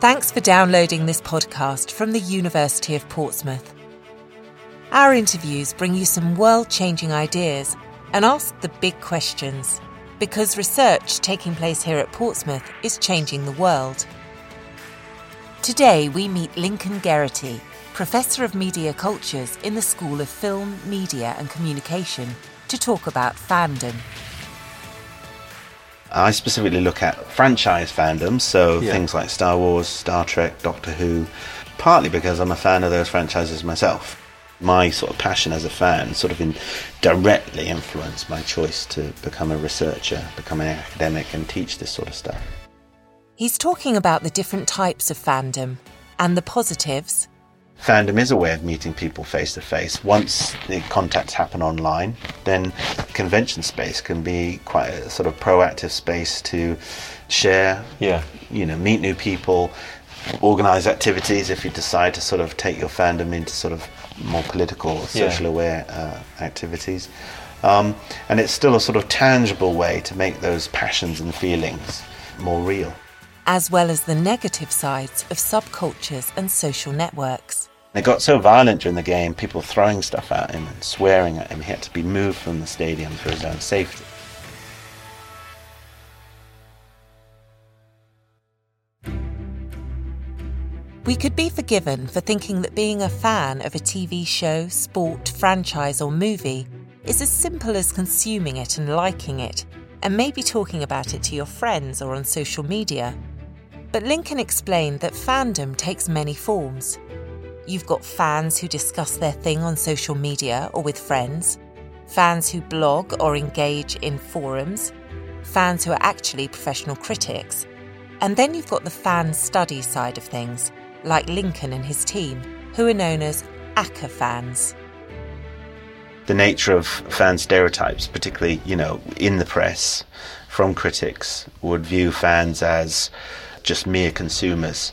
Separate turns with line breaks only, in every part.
Thanks for downloading this podcast from the University of Portsmouth. Our interviews bring you some world changing ideas and ask the big questions because research taking place here at Portsmouth is changing the world. Today we meet Lincoln Geraghty, Professor of Media Cultures in the School of Film, Media and Communication, to talk about fandom.
I specifically look at franchise fandoms, so
Yeah.
things like Star Wars, Star Trek, Doctor Who, partly because I'm a fan of those franchises myself. My sort of passion as a fan sort of in directly influenced my choice to become a researcher, become an academic, and teach this sort of stuff.
He's talking about the different types of fandom and the positives
Fandom is a way of meeting people face to face. Once the contacts happen online, then convention space can be quite a sort of proactive space to share
Yeah.
you know, meet new people, organize activities if you decide to sort of take your fandom into sort of more political,
Yeah.
social aware uh, activities. Um, and it's still a sort of tangible way to make those passions and feelings more real.
As well as the negative sides of subcultures and social networks.
It got so violent during the game, people throwing stuff at him and swearing at him. He had to be moved from the stadium for his own safety.
We could be forgiven for thinking that being a fan of a TV show, sport, franchise, or movie is as simple as consuming it and liking it, and maybe talking about it to your friends or on social media. But Lincoln explained that fandom takes many forms. You've got fans who discuss their thing on social media or with friends, fans who blog or engage in forums, fans who are actually professional critics, and then you've got the fan study side of things, like Lincoln and his team, who are known as aca fans.
the nature of fan stereotypes, particularly, you know, in the press from critics, would view fans as just mere consumers.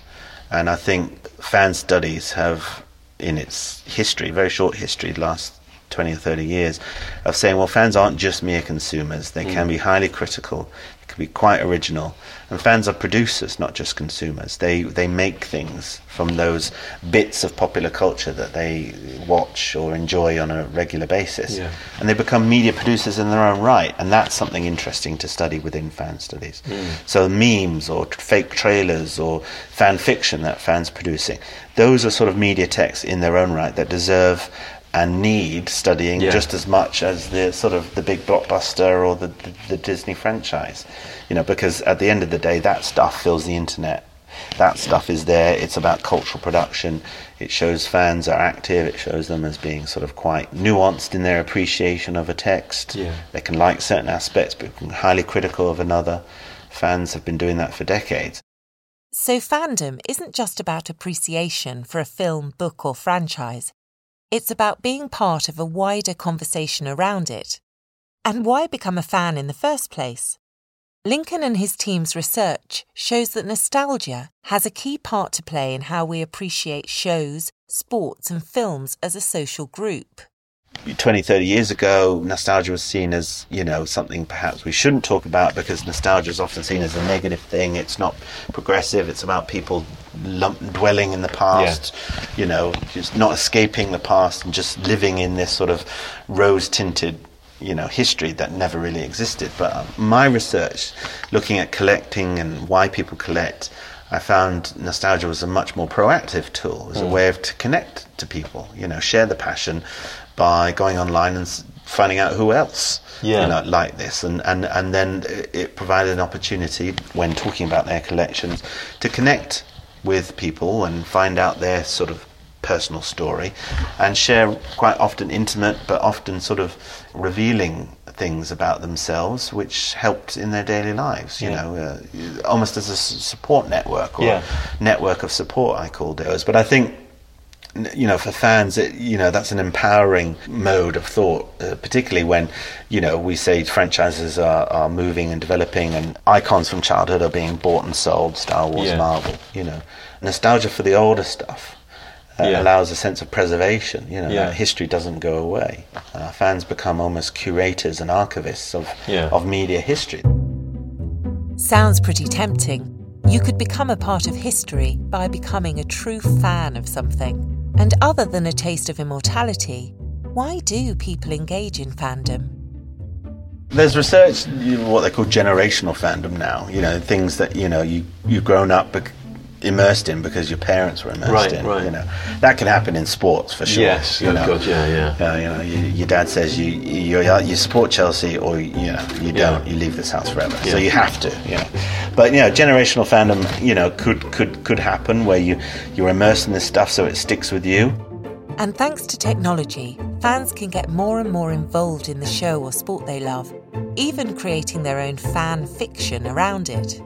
And I think fan studies have, in its history, very short history, the last 20 or 30 years, of saying, well, fans aren't just mere consumers. They hmm. can be highly critical, can be quite original. And fans are producers, not just consumers. They, they make things from those bits of popular culture that they watch or enjoy on a regular basis.
Yeah.
And they become media producers in their own right. And that's something interesting to study within fan studies. Mm. So, memes or fake trailers or fan fiction that fans producing, those are sort of media texts in their own right that deserve and need studying
Yeah.
just as much as the sort of the big blockbuster or the, the, the Disney franchise. You know, because at the end of the day, that stuff fills the internet. That stuff is there. It's about cultural production. It shows fans are active. It shows them as being sort of quite nuanced in their appreciation of a text.
Yeah.
They can like certain aspects, but can highly critical of another. Fans have been doing that for decades.
So, fandom isn't just about appreciation for a film, book, or franchise. It's about being part of a wider conversation around it. And why become a fan in the first place? Lincoln and his team's research shows that nostalgia has a key part to play in how we appreciate shows, sports, and films as a social group.
20, 30 years ago, nostalgia was seen as, you know, something perhaps we shouldn't talk about because nostalgia is often seen as a negative thing. It's not progressive. It's about people lump, dwelling in the past, you know, just not escaping the past and just living in this sort of rose tinted, you know, history that never really existed. But uh, my research, looking at collecting and why people collect, I found nostalgia was a much more proactive tool. It was a way of to connect to people, you know, share the passion by going online and finding out who else
Yeah.
you know like this and and and then it provided an opportunity when talking about their collections to connect with people and find out their sort of personal story and share quite often intimate but often sort of revealing things about themselves which helped in their daily lives you
Yeah.
know uh, almost as a support network or
Yeah.
network of support I called it but I think you know, for fans, it, you know, that's an empowering mode of thought, uh, particularly when, you know, we say franchises are, are moving and developing and icons from childhood are being bought and sold, Star Wars,
Yeah.
Marvel, you know. Nostalgia for the older stuff uh,
Yeah.
allows a sense of preservation, you know,
Yeah.
history doesn't go away. Uh, fans become almost curators and archivists of,
Yeah.
of media history.
Sounds pretty tempting, You could become a part of history by becoming a true fan of something. And other than a taste of immortality, why do people engage in fandom?
There's research, what they call generational fandom now. You know, things that you know you you've grown up immersed in because your parents were immersed
right,
in.
Right.
You know, that can happen in sports for sure.
Yes,
you
oh
know,
God, yeah, yeah.
Uh, you know, you, your dad says you you you support Chelsea or you know you don't,
Yeah.
you leave this house forever. So you have to. You know, but you know, generational fandom, you know, could could could happen where you you're immersed in this stuff, so it sticks with you.
And thanks to technology, fans can get more and more involved in the show or sport they love, even creating their own fan fiction around it.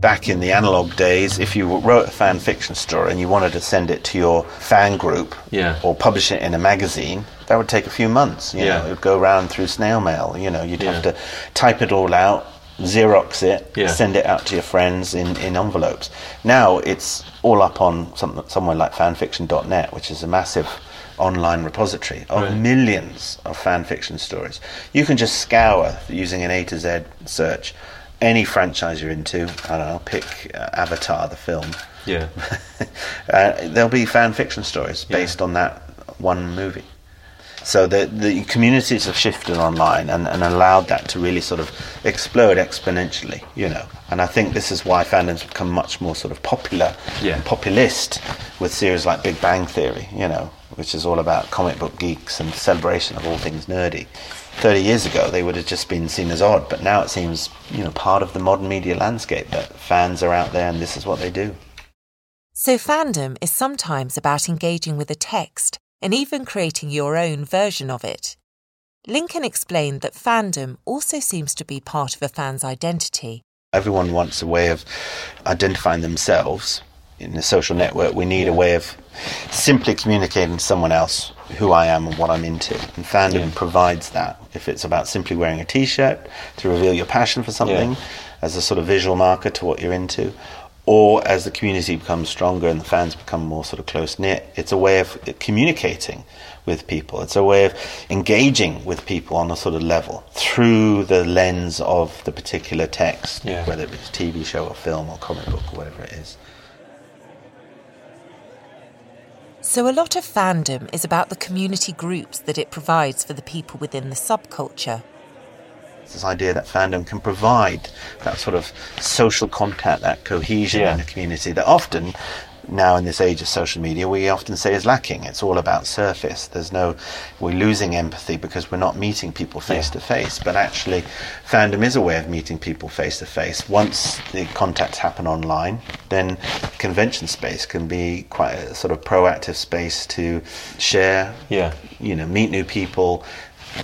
Back in the analog days, if you wrote a fan fiction story and you wanted to send it to your fan group
Yeah.
or publish it in a magazine, that would take a few months. You
Yeah.
know, it would go around through snail mail. You know, you'd have to type it all out, Xerox it,
Yeah.
send it out to your friends in, in envelopes. Now it's all up on some, somewhere like fanfiction.net, which is a massive online repository of
Right.
millions of fan fiction stories. You can just scour using an A to Z search any franchise you're into. I don't know, pick uh, Avatar, the film.
Yeah.
uh, there'll be fan fiction stories
Yeah.
based on that one movie. So the the communities have shifted online and, and allowed that to really sort of explode exponentially, you know. And I think this is why fandom's become much more sort of popular
Yeah.
and populist with series like Big Bang Theory, you know, which is all about comic book geeks and celebration of all things nerdy. 30 years ago, they would have just been seen as odd, but now it seems, you know, part of the modern media landscape that fans are out there and this is what they do.
So, fandom is sometimes about engaging with a text and even creating your own version of it. Lincoln explained that fandom also seems to be part of a fan's identity.
Everyone wants a way of identifying themselves in the social network. We need a way of simply communicating to someone else who I am and what I'm into. And fandom
Yeah.
provides that. If it's about simply wearing a t shirt to reveal your passion for something
Yeah.
as a sort of visual marker to what you're into, or as the community becomes stronger and the fans become more sort of close knit, it's a way of communicating with people. It's a way of engaging with people on a sort of level through the lens of the particular text,
Yeah.
whether it's TV show or film or comic book or whatever it is.
So, a lot of fandom is about the community groups that it provides for the people within the subculture.
It's this idea that fandom can provide that sort of social contact, that cohesion
Yeah.
in a community that often now in this age of social media we often say is lacking. It's all about surface. There's no we're losing empathy because we're not meeting people face to face. But actually fandom is a way of meeting people face to face. Once the contacts happen online, then convention space can be quite a sort of proactive space to share
Yeah.
you know, meet new people,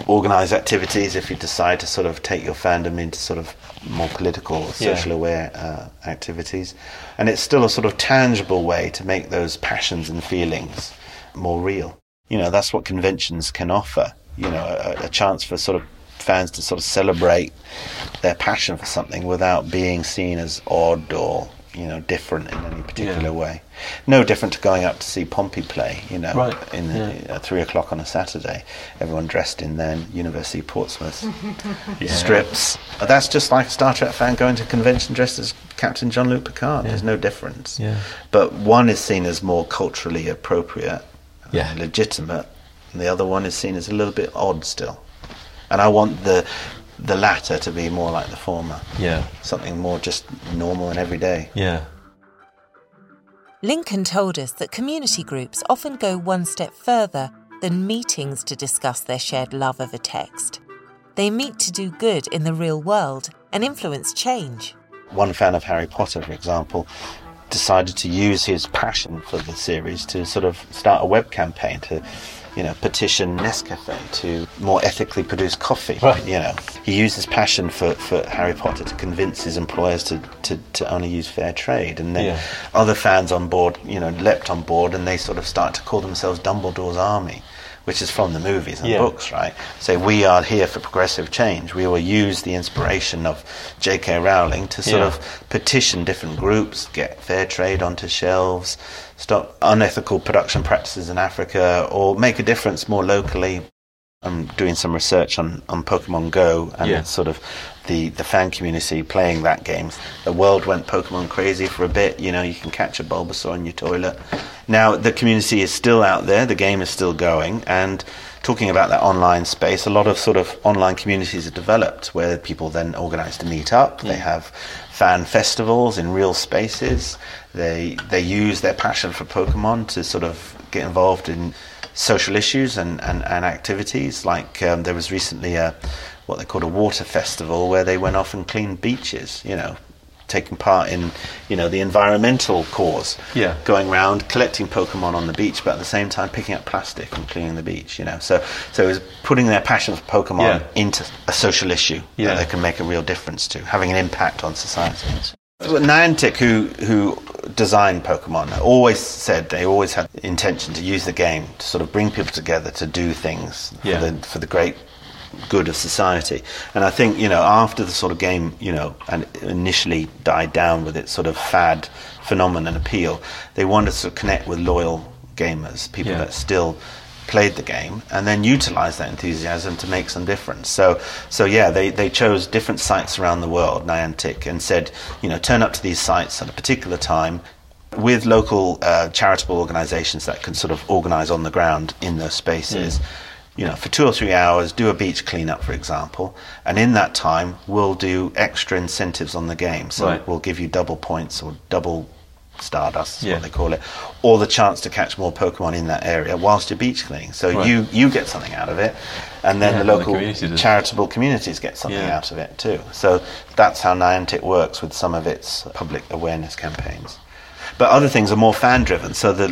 organize activities if you decide to sort of take your fandom into sort of more political,
Yeah.
social aware uh, activities. And it's still a sort of tangible way to make those passions and feelings more real. You know, that's what conventions can offer, you know, a, a chance for sort of fans to sort of celebrate their passion for something without being seen as odd or, you know, different in any particular
Yeah.
way. No different to going up to see Pompey play, you know,
Right,
in the,
yeah.
at three o'clock on a Saturday, everyone dressed in their University of Portsmouth
Yeah.
strips. That's just like a Star Trek fan going to a convention dressed as Captain Jean-Luc Picard. There's no difference.
Yeah.
But one is seen as more culturally appropriate, legitimate, and the other one is seen as a little bit odd still. And I want the the latter to be more like the former,
Yeah.
something more just normal and everyday.
Yeah.
Lincoln told us that community groups often go one step further than meetings to discuss their shared love of a text. They meet to do good in the real world and influence change.
one fan of Harry Potter, for example, decided to use his passion for the series to sort of start a web campaign to, you know, petition Nescafe to more ethically produce coffee.
Right.
You know, he used his passion for, for Harry Potter to convince his employers to, to, to only use fair trade, and then
Yeah.
other fans on board, you know, leapt on board, and they sort of start to call themselves Dumbledore's Army. Which is from the movies and
Yeah.
books, right? Say we are here for progressive change. We will use the inspiration of J.K. Rowling to sort
Yeah.
of petition different groups, get fair trade onto shelves, stop unethical production practices in Africa, or make a difference more locally. I'm doing some research on, on Pokemon Go and
Yeah.
sort of the, the fan community playing that game. The world went Pokemon crazy for a bit. You know, you can catch a Bulbasaur in your toilet. Now, the community is still out there, the game is still going, and talking about that online space, a lot of sort of online communities are developed where people then organize to meet up. They have fan festivals in real spaces. They, they use their passion for Pokemon to sort of get involved in social issues and, and, and activities. Like um, there was recently a what they called a water festival where they went off and cleaned beaches. You know, taking part in you know the environmental cause.
Yeah.
Going around collecting Pokemon on the beach, but at the same time picking up plastic and cleaning the beach. You know, so so it was putting their passion for Pokemon
Yeah.
into a social issue
Yeah.
that they can make a real difference to, having an impact on society. Niantic, who who designed Pokemon, always said they always had the intention to use the game to sort of bring people together to do things
Yeah.
for the for the great good of society. And I think you know after the sort of game, you know, and initially died down with its sort of fad phenomenon appeal, they wanted to connect with loyal gamers, people
Yeah.
that still played the game and then utilize that enthusiasm to make some difference. So, so yeah, they, they chose different sites around the world, Niantic, and said, you know, turn up to these sites at a particular time with local uh, charitable organizations that can sort of organize on the ground in those spaces. You know, for two or three hours, do a beach cleanup, for example, and in that time, we'll do extra incentives on the game. So
Right.
we'll give you double points or double stardust, is
Yeah.
what they call it, or the chance to catch more Pokemon in that area whilst you're beach cleaning. So
Right.
you you get something out of it, and then
Yeah,
the
and the
local
community
charitable communities get something
Yeah.
out of it too. So that's how Niantic works with some of its public awareness campaigns. But other things are more fan driven. So the,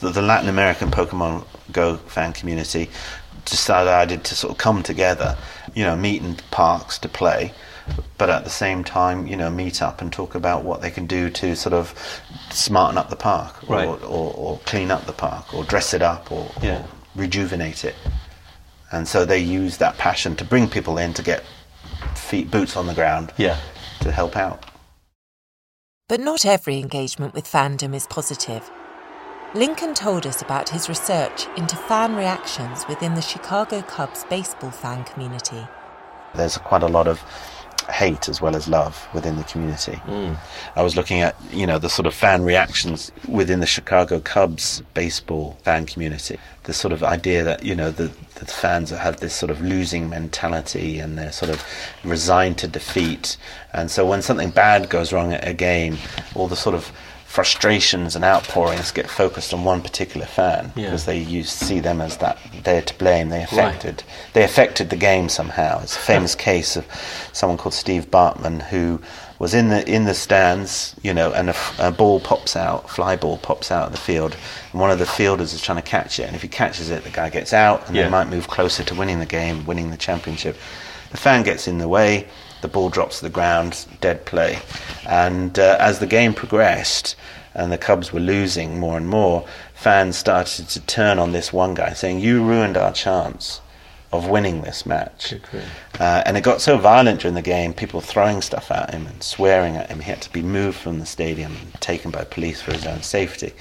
the the Latin American Pokemon Go fan community decided to sort of come together, you know, meet in parks to play, but at the same time, you know, meet up and talk about what they can do to sort of smarten up the park, or,
Right.
or, or clean up the park, or dress it up, or,
Yeah.
or rejuvenate it. And so they use that passion to bring people in to get feet boots on the ground
Yeah.
to help out.
But not every engagement with fandom is positive. Lincoln told us about his research into fan reactions within the Chicago Cubs baseball fan community.
There's quite a lot of hate as well as love within the community. Mm. I was looking at, you know, the sort of fan reactions within the Chicago Cubs baseball fan community. The sort of idea that, you know, the, the fans have this sort of losing mentality and they're sort of resigned to defeat. And so when something bad goes wrong at a game, all the sort of frustrations and outpourings get focused on one particular fan
Yeah.
because they use, see them as that they're to blame. They affected they affected the game somehow. It's a famous case of someone called Steve Bartman who was in the in the stands, you know, and a ball pops out, fly ball pops out of the field, and one of the fielders is trying to catch it, and if he catches it, the guy gets out, and
Yeah.
they might move closer to winning the game, winning the championship. The fan gets in the way, the ball drops to the ground, dead play, and uh, as the game progressed, and the Cubs were losing more and more, fans started to turn on this one guy, saying, "You ruined our chance." Of winning this match, uh, and it got so violent during the game, people throwing stuff at him and swearing at him. He had to be moved from the stadium and taken by police for his own safety.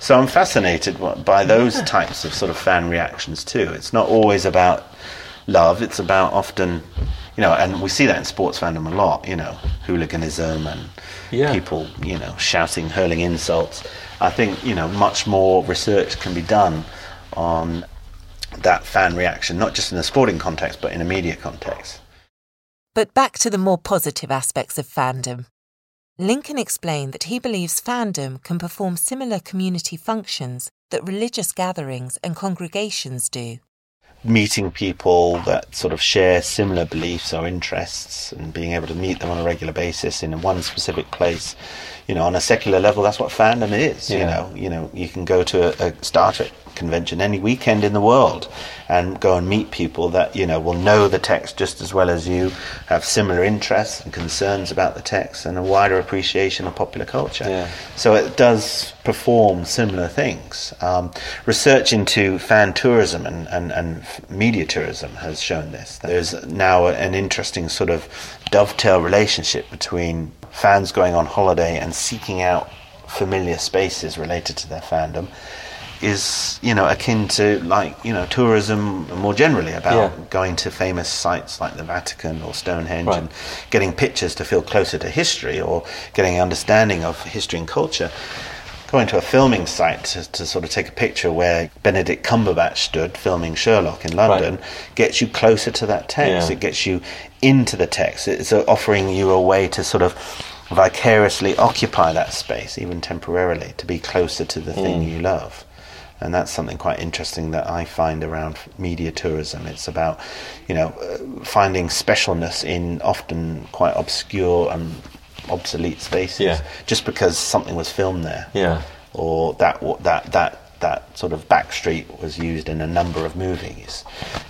So I'm fascinated by those types of sort of fan reactions too. It's not always about love, it's about often, you know, and we see that in sports fandom a lot, you know, hooliganism and
Yeah.
people, you know, shouting, hurling insults. I think, you know, much more research can be done on that fan reaction, not just in a sporting context, but in a media context.
But back to the more positive aspects of fandom. Lincoln explained that he believes fandom can perform similar community functions that religious gatherings and congregations do.
Meeting people that sort of share similar beliefs or interests and being able to meet them on a regular basis in one specific place you know on a secular level that's what fandom is you know. You know you can go to a, a Star Trek convention any weekend in the world and go and meet people that you know will know the text just as well as you have similar interests and concerns about the text and a wider appreciation of popular culture
Yeah.
so it does perform similar things. Um, research into fan tourism and, and, and media tourism has shown this. There's now an interesting sort of dovetail relationship between fans going on holiday and seeking out familiar spaces related to their fandom is you know akin to like you know tourism more generally about
Yeah.
going to famous sites like the Vatican or Stonehenge
Right.
and getting pictures to feel closer to history or getting an understanding of history and culture. Going to a filming site to, to sort of take a picture where Benedict Cumberbatch stood filming Sherlock in London gets you closer to that text.
Yeah.
It gets you into the text. It's uh, offering you a way to sort of vicariously occupy that space, even temporarily, to be closer to the thing you love. And that's something quite interesting that I find around media tourism. It's about, you know, uh, finding specialness in often quite obscure and obsolete spaces,
Yeah.
just because something was filmed there
Yeah.
or that that that that sort of back street was used in a number of movies.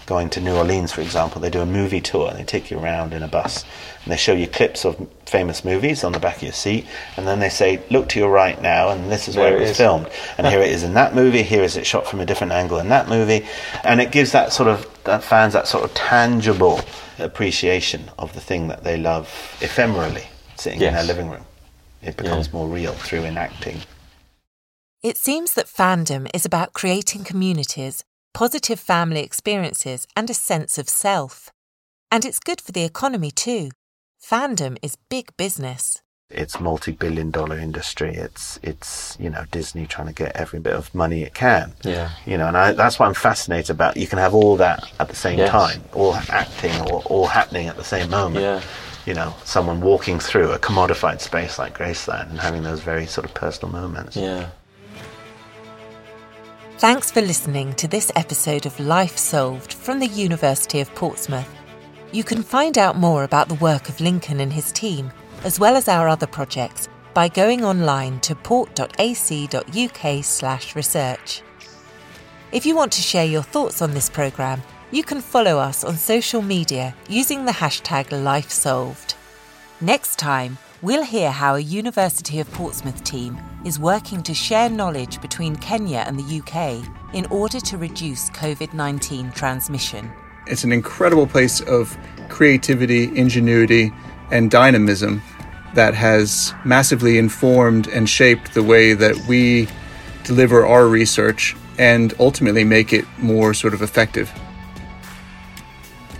Going to New Orleans, for example, they do a movie tour and they take you around in a bus and they show you clips of famous movies on the back of your seat, and then they say, "Look to your right now, and this is where
There
it
it
was
is.
filmed, and here it is in that movie. Here is it shot from a different angle in that movie," and it gives that sort of that fans that sort of tangible appreciation of the thing that they love ephemerally, sitting in their living room. It becomes more real through enacting.
It seems that fandom is about creating communities, positive family experiences, and a sense of self. And it's good for the economy too. Fandom is big business.
it's multi-billion dollar industry it's it's you know disney trying to get every bit of money it can
Yeah.
you know and I, that's what i'm fascinated about you can have all that at the same
Yes.
time all acting or all happening at the same moment
Yeah.
you know someone walking through a commodified space like graceland and having those very sort of personal moments
Yeah.
Thanks for listening to this episode of Life Solved from the University of Portsmouth. You can find out more about the work of Lincoln and his team, as well as our other projects, by going online to port.ac.uk/research. If you want to share your thoughts on this programme, you can follow us on social media using the hashtag LifeSolved. Next time, we'll hear how a University of Portsmouth team is working to share knowledge between Kenya and the UK in order to reduce COVID 19 transmission.
It's an incredible place of creativity, ingenuity, and dynamism that has massively informed and shaped the way that we deliver our research and ultimately make it more sort of effective.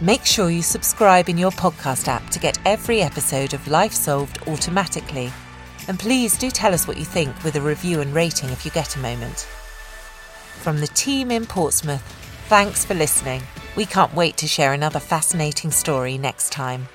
Make sure you subscribe in your podcast app to get every episode of Life Solved automatically. And please do tell us what you think with a review and rating if you get a moment. From the team in Portsmouth, thanks for listening. We can't wait to share another fascinating story next time.